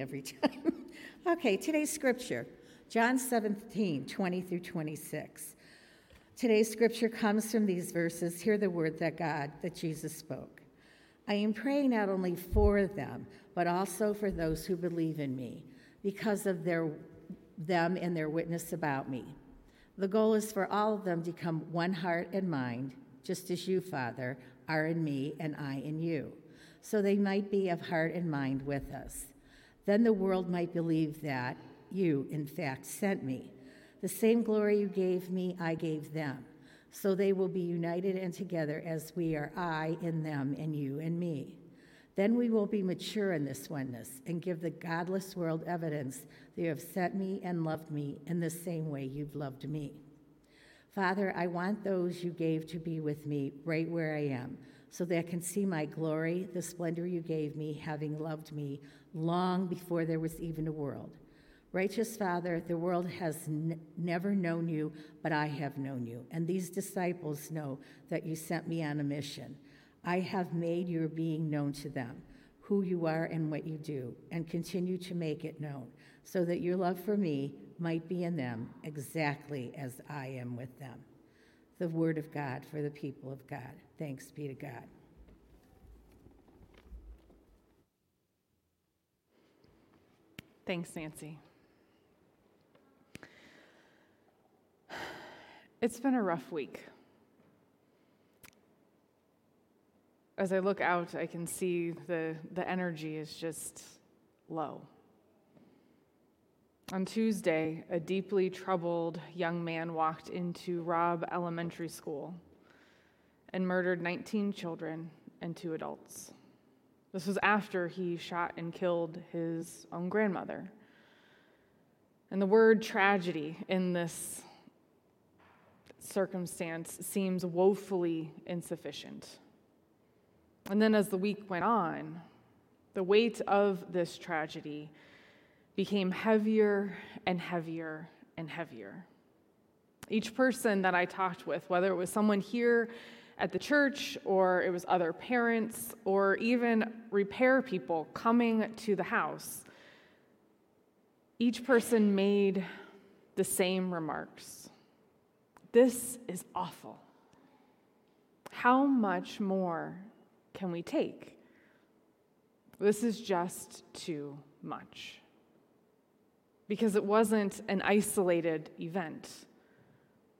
every time. okay, today's scripture, John 17, 20 through 26. Today's scripture comes from these verses. Hear the word that God, that Jesus spoke. I am praying not only for them, but also for those who believe in me, because of their, them and their witness about me. The goal is for all of them to become one heart and mind, just as you, Father, are in me and I in you, so they might be of heart and mind with us. Then the world might believe that you, in fact, sent me. The same glory you gave me, I gave them. So they will be united and together as we are I in them and you in me. Then we will be mature in this oneness and give the godless world evidence that you have sent me and loved me in the same way you've loved me. Father, I want those you gave to be with me right where I am, so they can see my glory, the splendor you gave me, having loved me long before there was even a world. Righteous Father, the world has n- never known you, but I have known you, and these disciples know that you sent me on a mission. I have made your being known to them, who you are and what you do, and continue to make it known, so that your love for me might be in them exactly as I am with them. The word of God for the people of God. Thanks be to God. Thanks, Nancy. It's been a rough week. As I look out, I can see the, the energy is just low. On Tuesday, a deeply troubled young man walked into Robb Elementary School and murdered 19 children and two adults. This was after he shot and killed his own grandmother. And the word tragedy in this circumstance seems woefully insufficient. And then as the week went on, the weight of this tragedy became heavier and heavier and heavier. Each person that I talked with, whether it was someone here at the church, or it was other parents, or even repair people coming to the house, each person made the same remarks. This is awful. How much more can we take? This is just too much. Because it wasn't an isolated event.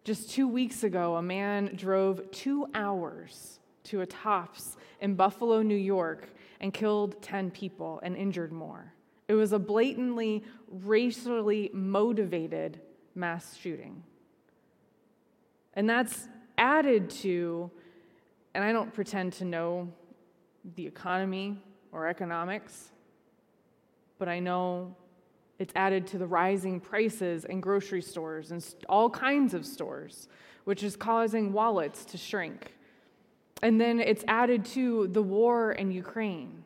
Just two weeks ago, a man drove two hours to a Tops in Buffalo, New York, and killed 10 people and injured more. It was a blatantly racially motivated mass shooting. And that's added to, and I don't pretend to know the economy or economics, but I know it's added to the rising prices in grocery stores and all kinds of stores, which is causing wallets to shrink. And then it's added to the war in Ukraine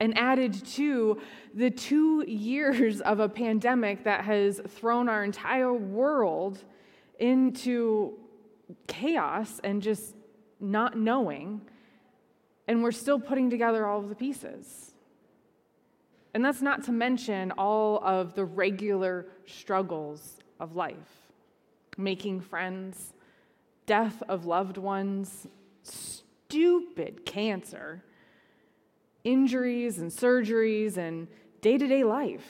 and added to the two years of a pandemic that has thrown our entire world into chaos and just not knowing. And we're still putting together all of the pieces. And that's not to mention all of the regular struggles of life making friends, death of loved ones, stupid cancer, injuries and surgeries, and day to day life.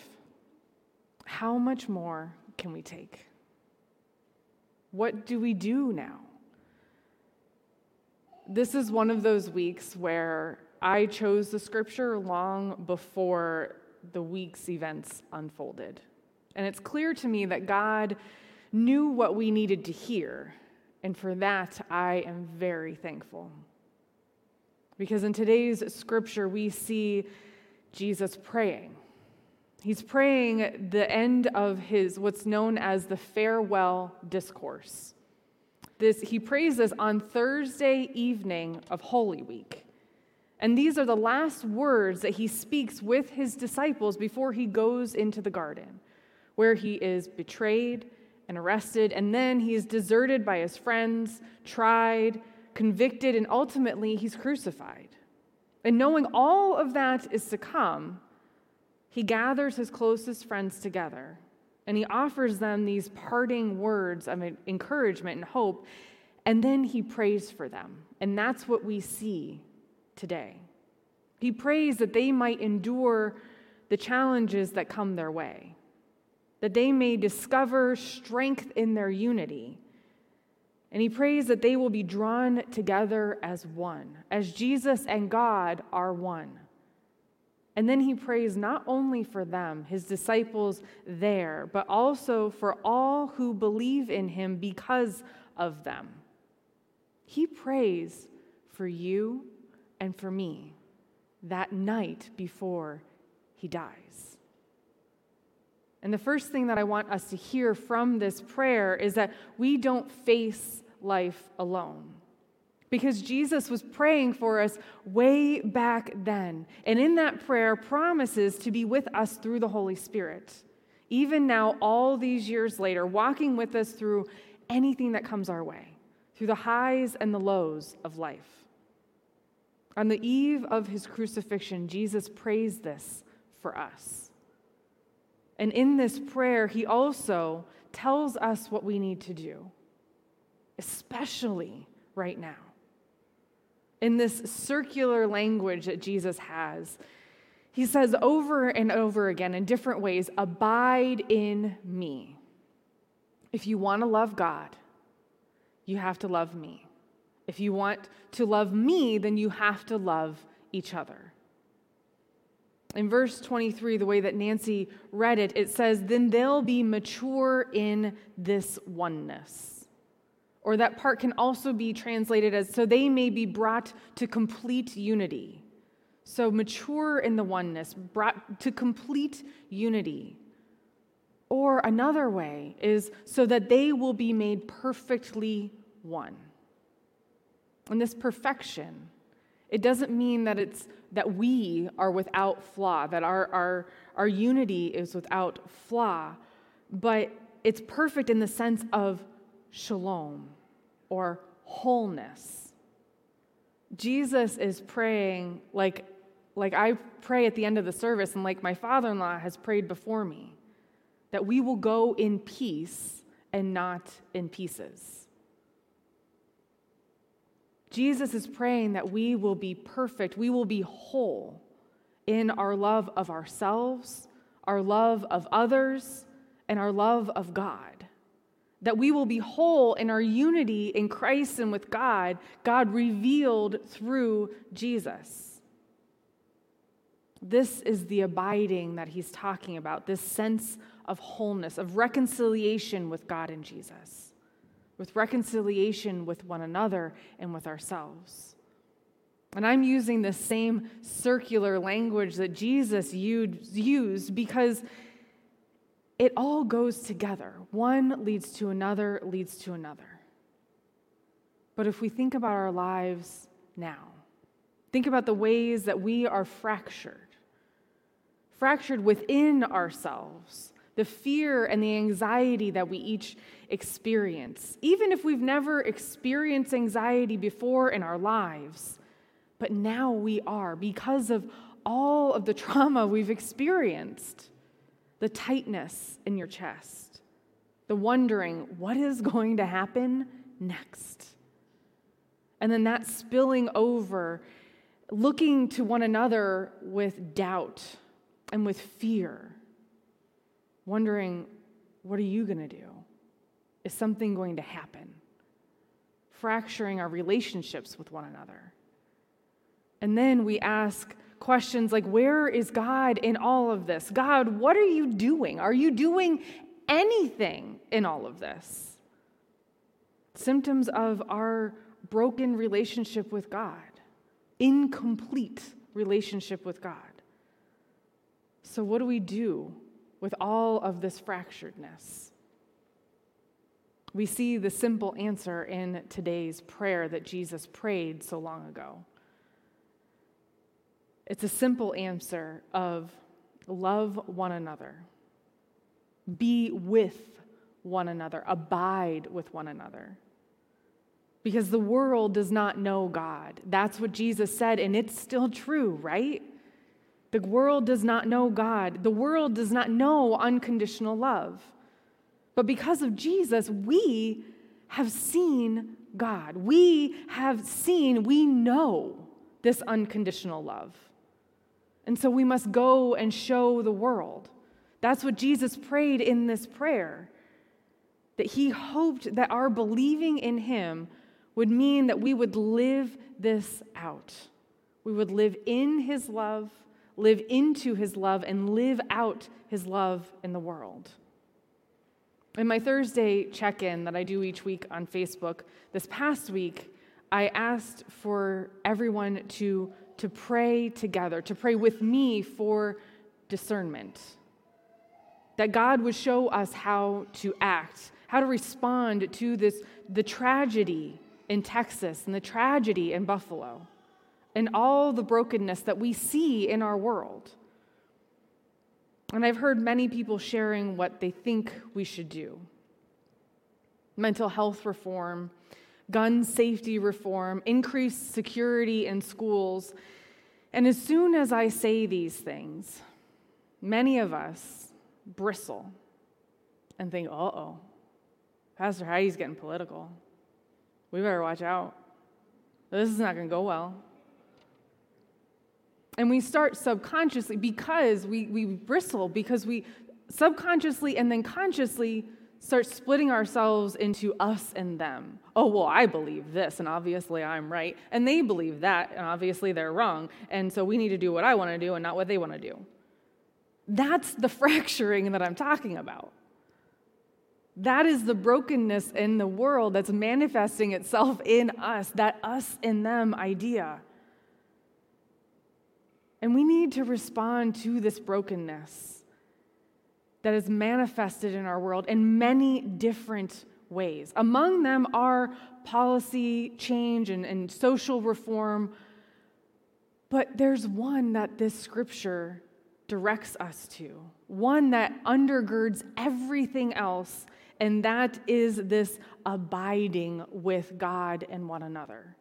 How much more can we take? What do we do now? This is one of those weeks where I chose the scripture long before the week's events unfolded. And it's clear to me that God knew what we needed to hear. And for that, I am very thankful. Because in today's scripture, we see Jesus praying. He's praying the end of his, what's known as the farewell discourse. This, he prays this on Thursday evening of Holy Week. And these are the last words that he speaks with his disciples before he goes into the garden, where he is betrayed and arrested, and then he is deserted by his friends, tried, convicted, and ultimately he's crucified. And knowing all of that is to come, he gathers his closest friends together and he offers them these parting words of encouragement and hope, and then he prays for them. And that's what we see today. He prays that they might endure the challenges that come their way, that they may discover strength in their unity. And he prays that they will be drawn together as one, as Jesus and God are one. And then he prays not only for them, his disciples there, but also for all who believe in him because of them. He prays for you and for me that night before he dies. And the first thing that I want us to hear from this prayer is that we don't face life alone because Jesus was praying for us way back then. And in that prayer, promises to be with us through the Holy Spirit. Even now, all these years later, walking with us through anything that comes our way, through the highs and the lows of life. On the eve of his crucifixion, Jesus prays this for us. And in this prayer, he also tells us what we need to do, especially right now in this circular language that Jesus has. He says over and over again in different ways, Abide in me. If you want to love God, you have to love me. If you want to love me, then you have to love each other. In verse 23, the way that Nancy read it, it says, Then they'll be mature in this oneness. Or that part can also be translated as so they may be brought to complete unity. So mature in the oneness, brought to complete unity. Or another way is so that they will be made perfectly one. And this perfection, it doesn't mean that it's that we are without flaw, that our, our, our unity is without flaw, but it's perfect in the sense of shalom or wholeness. Jesus is praying like, like I pray at the end of the service, and like my father in law has prayed before me, that we will go in peace and not in pieces. Jesus is praying that we will be perfect, we will be whole in our love of ourselves, our love of others, and our love of God that we will be whole in our unity in Christ and with God, God revealed through Jesus. This is the abiding that he's talking about, this sense of wholeness, of reconciliation with God and Jesus, with reconciliation with one another and with ourselves. And I'm using the same circular language that Jesus used because it all goes together. One leads to another, leads to another. But if we think about our lives now, think about the ways that we are fractured, fractured within ourselves, the fear and the anxiety that we each experience, even if we've never experienced anxiety before in our lives, but now we are because of all of the trauma we've experienced the tightness in your chest, the wondering, what is going to happen next? And then that spilling over, looking to one another with doubt and with fear, wondering, what are you going to do? Is something going to happen? Fracturing our relationships with one another. And then we ask, questions like, Where is God in all of this? God, what are you doing? Are you doing anything in all of this? Symptoms of our broken relationship with God, incomplete relationship with God. So, what do we do with all of this fracturedness? We see the simple answer in today's prayer that Jesus prayed so long ago. It's a simple answer of love one another, be with one another, abide with one another. Because the world does not know God. That's what Jesus said, and it's still true, right? The world does not know God. The world does not know unconditional love. But because of Jesus, we have seen God. We have seen, we know this unconditional love. And so we must go and show the world. That's what Jesus prayed in this prayer. That he hoped that our believing in him would mean that we would live this out. We would live in his love, live into his love, and live out his love in the world. In my Thursday check in that I do each week on Facebook, this past week, I asked for everyone to, to pray together, to pray with me for discernment. That God would show us how to act, how to respond to this, the tragedy in Texas and the tragedy in Buffalo, and all the brokenness that we see in our world. And I've heard many people sharing what they think we should do mental health reform, gun safety reform, increased security in schools. And as soon as I say these things, many of us bristle and think, uh oh, Pastor Heidi's getting political. We better watch out. This is not going to go well. And we start subconsciously because we, we bristle, because we subconsciously and then consciously start splitting ourselves into us and them. Oh, well, I believe this, and obviously I'm right. And they believe that, and obviously they're wrong. And so we need to do what I want to do and not what they want to do. That's the fracturing that I'm talking about. That is the brokenness in the world that's manifesting itself in us, that us and them idea. And we need to respond to this brokenness that is manifested in our world in many different ways. Among them are policy change and, and social reform. But there's one that this scripture directs us to, one that undergirds everything else, and that is this abiding with God and one another,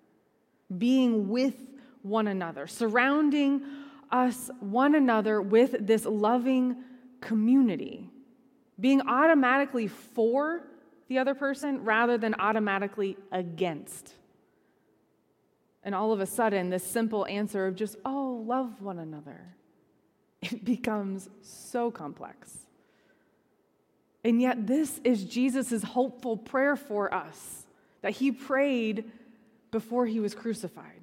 being with one another, surrounding us, one another, with this loving community, being automatically for the other person rather than automatically against. And all of a sudden, this simple answer of just, oh, love one another, it becomes so complex. And yet, this is Jesus' hopeful prayer for us that he prayed before he was crucified.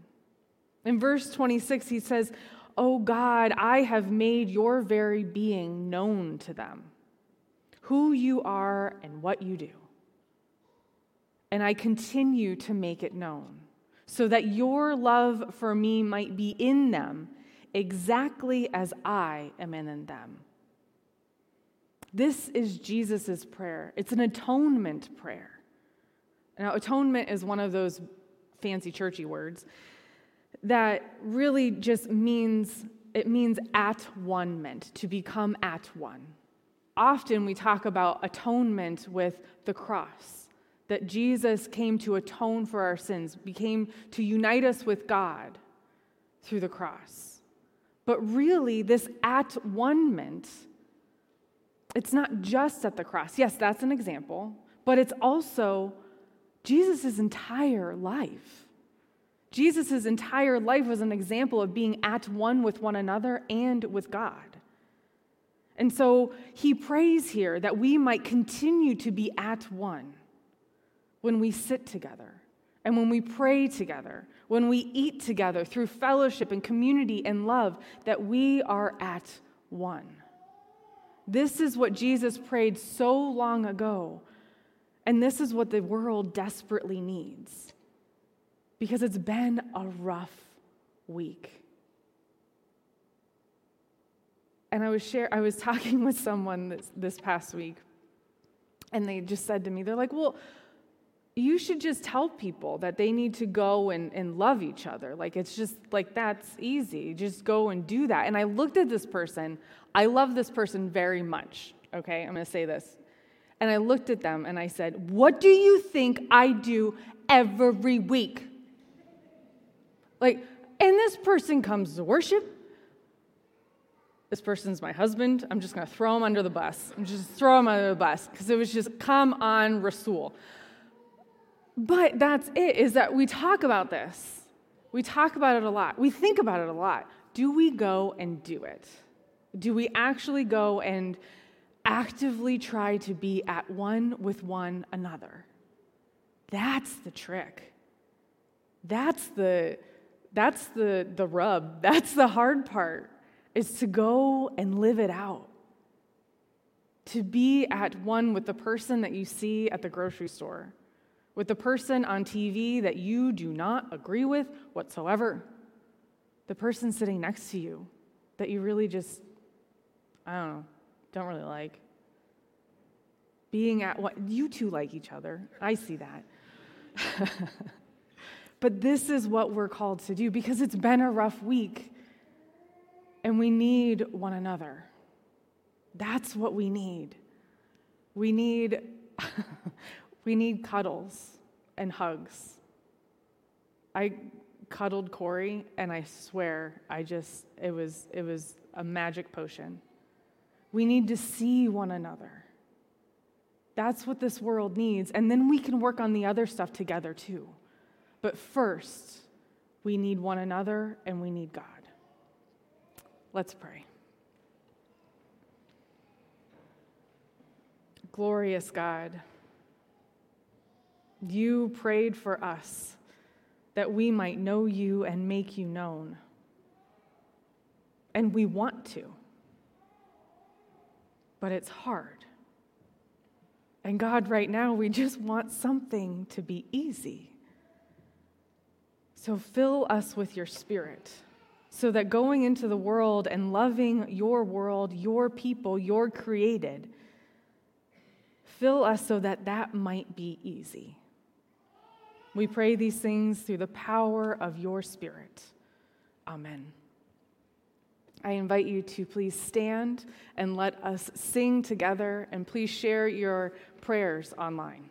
In verse 26, he says, Oh God, I have made your very being known to them, who you are and what you do. And I continue to make it known, so that your love for me might be in them exactly as I am in them. This is Jesus' prayer. It's an atonement prayer. Now, atonement is one of those fancy churchy words that really just means it means at one meant to become at one. Often we talk about atonement with the cross, that Jesus came to atone for our sins, became to unite us with God through the cross. But really, this at one meant, it's not just at the cross. Yes, that's an example, but it's also Jesus' entire life. Jesus' entire life was an example of being at one with one another and with God. And so he prays here that we might continue to be at one when we sit together and when we pray together, when we eat together through fellowship and community and love, that we are at one. This is what Jesus prayed so long ago, and this is what the world desperately needs because it's been a rough week. And I was share, I was talking with someone this, this past week, and they just said to me, they're like, well, you should just tell people that they need to go and, and love each other. Like, it's just like that's easy. Just go and do that. And I looked at this person. I love this person very much. Okay, I'm gonna say this. And I looked at them and I said, What do you think I do every week? Like, and this person comes to worship. this person's my husband. I'm just going to throw him under the bus. I'm just throw him under the bus because it was just, come on, Rasul. But that's it, is that we talk about this. We talk about it a lot. We think about it a lot. Do we go and do it? Do we actually go and actively try to be at one with one another? That's the trick. That's the that's the the rub. That's the hard part is to go and live it out. To be at one with the person that you see at the grocery store with the person on TV that you do not agree with whatsoever, the person sitting next to you that you really just, I don't know, don't really like. Being at what, you two like each other. I see that. but this is what we're called to do because it's been a rough week and we need one another. That's what we need. We need We need cuddles and hugs. I cuddled Corey, and I swear, I just, it was, it was a magic potion. We need to see one another. That's what this world needs. And then we can work on the other stuff together too. But first, we need one another and we need God. Let's pray. Glorious God. You prayed for us that we might know you and make you known. And we want to. But it's hard. And God, right now, we just want something to be easy. So fill us with your spirit so that going into the world and loving your world, your people, your created, fill us so that that might be easy. We pray these things through the power of your Spirit. Amen. I invite you to please stand and let us sing together, and please share your prayers online.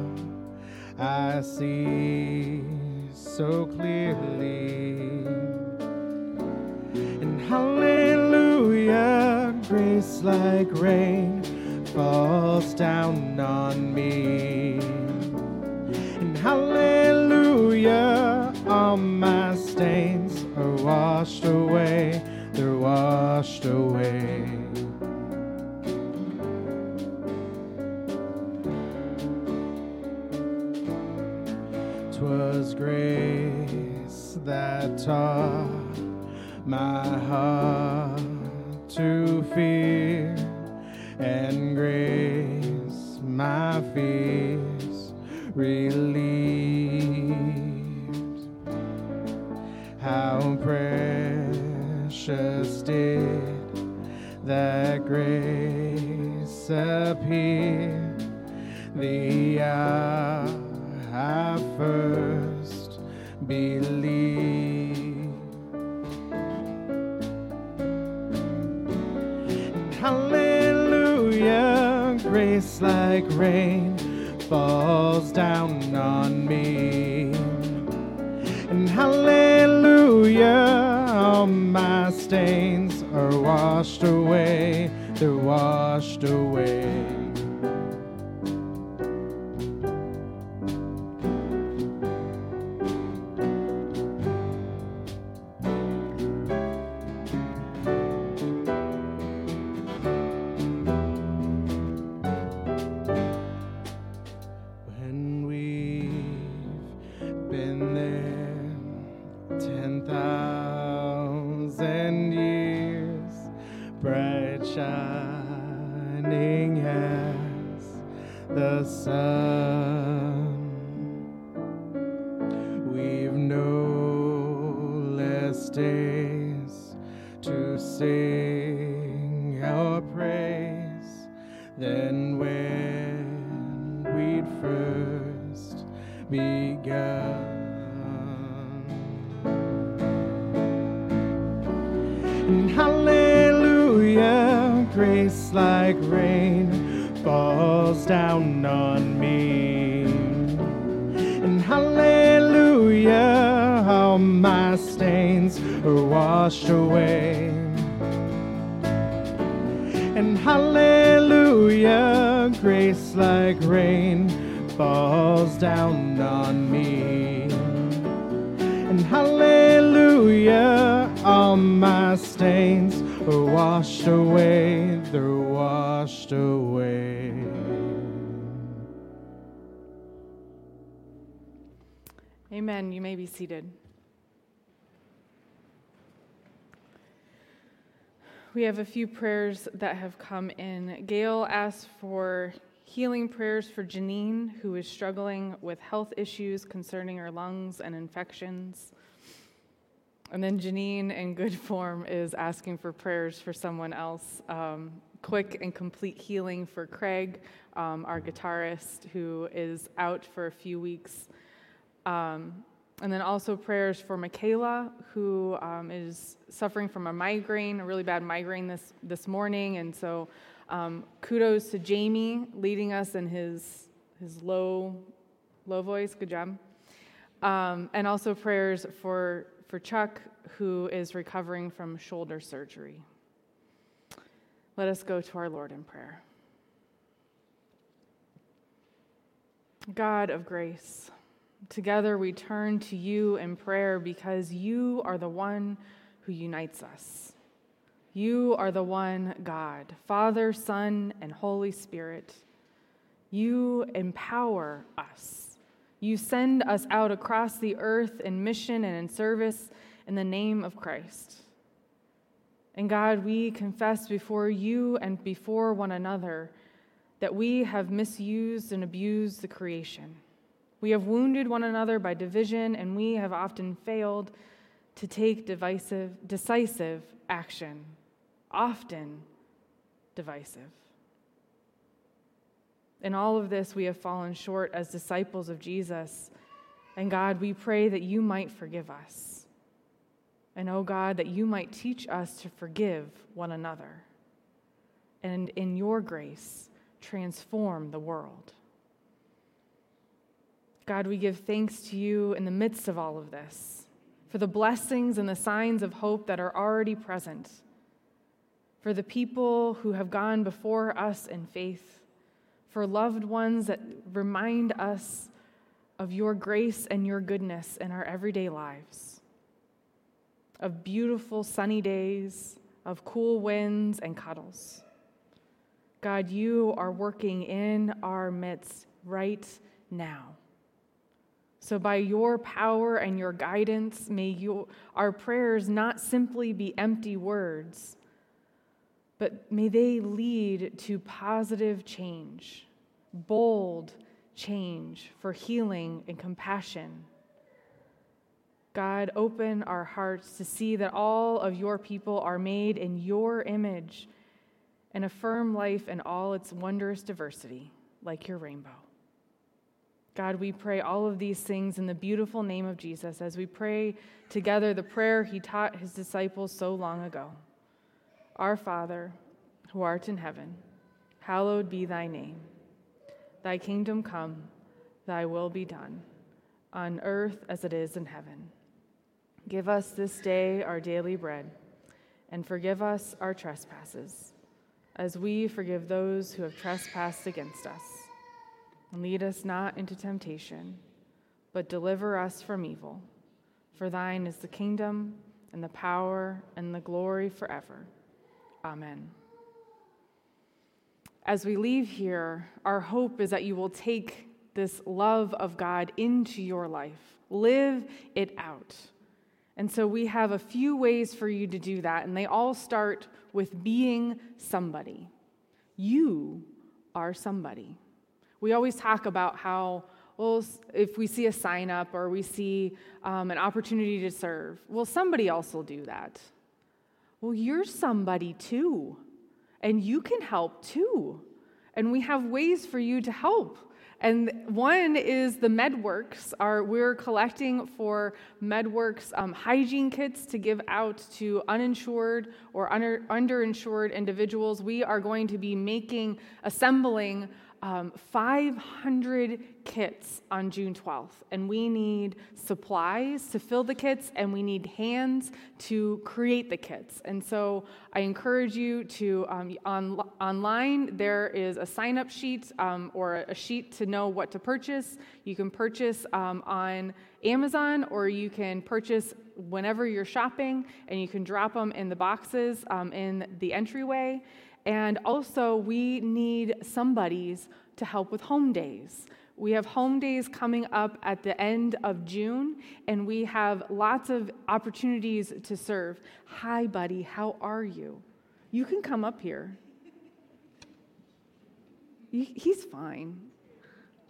I see so clearly. And hallelujah, grace like rain falls down on me. And hallelujah, all my stains are washed away, they're washed away. Twas grace that taught my heart to fear and grace my fears relieved. How precious did that grace appear the hour I first believed. Hallelujah, grace like rain falls down on me. And hallelujah, all my stains are washed away, they're washed away. Washed away. And hallelujah, grace like rain falls down on me. And hallelujah, all my stains are washed away, they're washed away. Amen. You may be seated. We have a few prayers that have come in. Gail asked for healing prayers for Janine, who is struggling with health issues concerning her lungs and infections. And then Janine, in good form, is asking for prayers for someone else. Um, quick and complete healing for Craig, um, our guitarist, who is out for a few weeks. Um, and then also prayers for Michaela, who um, is suffering from a migraine, a really bad migraine this, this morning. And so um, kudos to Jamie leading us in his, his low, low voice. Good job. Um, and also prayers for, for Chuck, who is recovering from shoulder surgery. Let us go to our Lord in prayer. God of grace, Together we turn to you in prayer because you are the one who unites us. You are the one God, Father, Son, and Holy Spirit. You empower us. You send us out across the earth in mission and in service in the name of Christ. And God, we confess before you and before one another that we have misused and abused the creation. We have wounded one another by division, and we have often failed to take divisive, decisive action, often divisive. In all of this, we have fallen short as disciples of Jesus. And God, we pray that you might forgive us. And oh God, that you might teach us to forgive one another. And in your grace, transform the world. God, we give thanks to you in the midst of all of this for the blessings and the signs of hope that are already present, for the people who have gone before us in faith, for loved ones that remind us of your grace and your goodness in our everyday lives, of beautiful sunny days, of cool winds and cuddles. God, you are working in our midst right now. So, by your power and your guidance, may you, our prayers not simply be empty words, but may they lead to positive change, bold change for healing and compassion. God, open our hearts to see that all of your people are made in your image and affirm life in all its wondrous diversity, like your rainbow. God, we pray all of these things in the beautiful name of Jesus as we pray together the prayer he taught his disciples so long ago Our Father, who art in heaven, hallowed be thy name. Thy kingdom come, thy will be done, on earth as it is in heaven. Give us this day our daily bread, and forgive us our trespasses, as we forgive those who have trespassed against us lead us not into temptation, but deliver us from evil. For thine is the kingdom, and the power, and the glory forever. Amen. As we leave here, our hope is that you will take this love of God into your life, live it out. And so we have a few ways for you to do that, and they all start with being somebody. You are somebody. We always talk about how, well, if we see a sign up or we see um, an opportunity to serve, well, somebody else will do that. Well, you're somebody too, and you can help too. And we have ways for you to help. And one is the MedWorks. Our, we're collecting for MedWorks um, hygiene kits to give out to uninsured or under, underinsured individuals. We are going to be making, assembling um, 500 kits on June 12th, and we need supplies to fill the kits, and we need hands to create the kits. And so I encourage you to, um, on, online, there is a sign up sheet um, or a sheet to know what to purchase. You can purchase um, on Amazon, or you can purchase whenever you're shopping, and you can drop them in the boxes um, in the entryway. And also, we need somebody's to help with home days. We have home days coming up at the end of June, and we have lots of opportunities to serve. Hi, buddy, how are you? You can come up here. He's fine.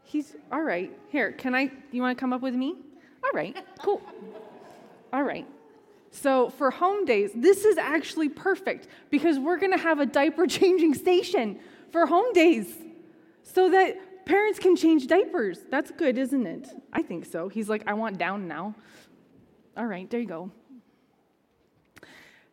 He's all right. Here, can I? You want to come up with me? All right, cool. All right. So for home days, this is actually perfect because we're going to have a diaper changing station for home days so that parents can change diapers. That's good, isn't it? I think so. He's like, I want down now. All right, there you go.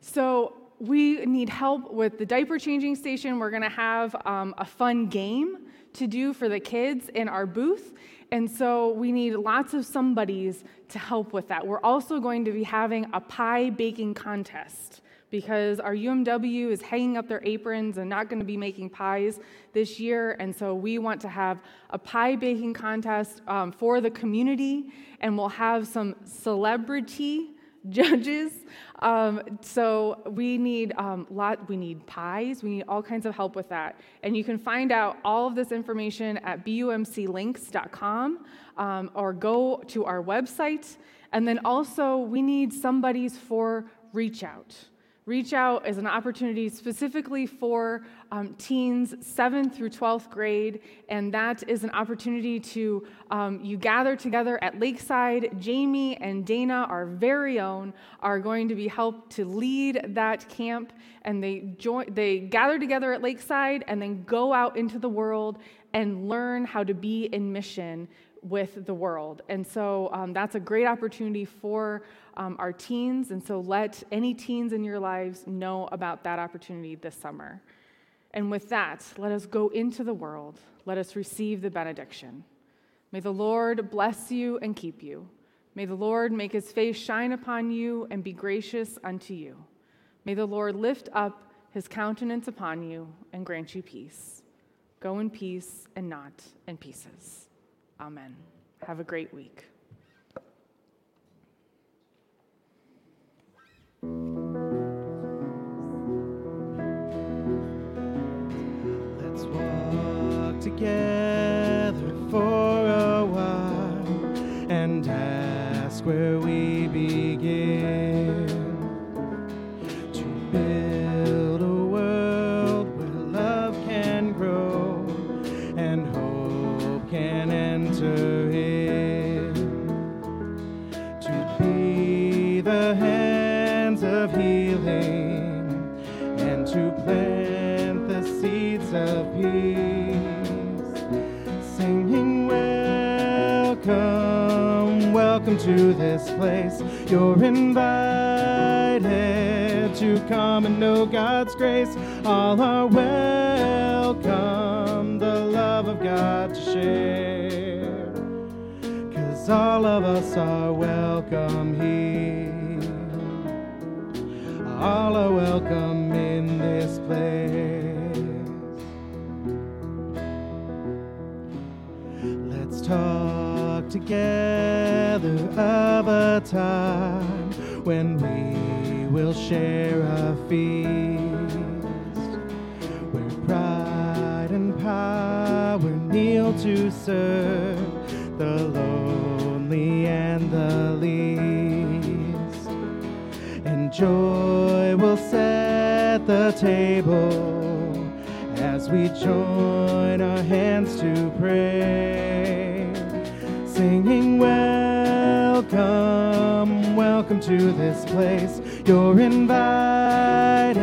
So we need help with the diaper changing station. We're going to have um, a fun game to do for the kids in our booth. And so we need lots of somebodies to help with that. We're also going to be having a pie baking contest because our UMW is hanging up their aprons and not going to be making pies this year. And so we want to have a pie baking contest um, for the community, and we'll have some celebrity judges. Um, so we need um, lot. We need pies. We need all kinds of help with that. And you can find out all of this information at bumclinks.com um, or go to our website. And then also we need somebody's for reach out. Reach Out is an opportunity specifically for um, teens 7th through 12th grade, and that is an opportunity to, um, you gather together at Lakeside. Jamie and Dana, our very own, are going to be helped to lead that camp, and they, join, they gather together at Lakeside and then go out into the world and learn how to be in mission with the world. And so um, that's a great opportunity for um, our teens. And so let any teens in your lives know about that opportunity this summer. And with that, let us go into the world. Let us receive the benediction. May the Lord bless you and keep you. May the Lord make his face shine upon you and be gracious unto you. May the Lord lift up his countenance upon you and grant you peace. Go in peace and not in pieces. Amen. Have a great week. Let's walk together for a while and ask where of healing and to plant the seeds of peace, singing, Welcome, welcome to this place. You're invited to come and know God's grace. All are welcome, the love of God to share. Cause all of us are welcome here. All are welcome in this place. Let's talk together of a time when we will share a feast where pride and power kneel to serve the lonely and the joy will set the table as we join our hands to pray, singing, Welcome, welcome to this place. You're invited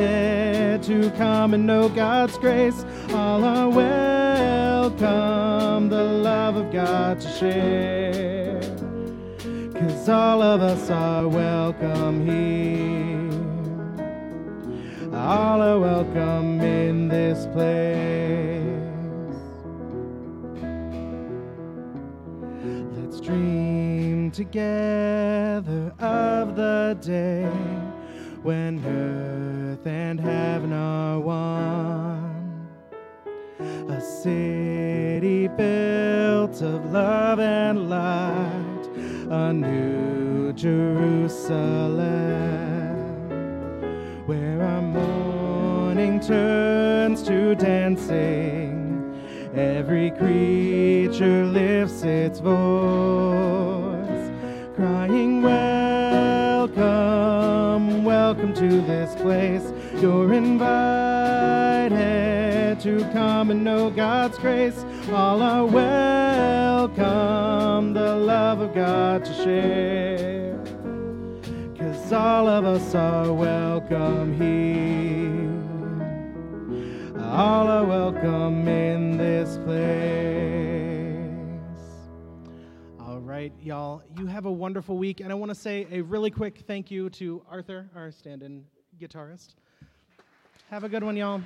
to come and know God's grace. All are welcome, the love of God to share. Cause all of us are welcome here. All are welcome in this place. Let's dream together of the day when earth and heaven are one. A city built of love and light, a new Jerusalem, where our mourning turns to dancing. Every creature lifts its voice, crying, Welcome, welcome to this place. You're invited to come and know God's grace. All are welcome, the love of God to share. All of us are welcome here. All are welcome in this place. All right, y'all, you have a wonderful week. And I want to say a really quick thank you to Arthur, our stand in guitarist. Have a good one, y'all.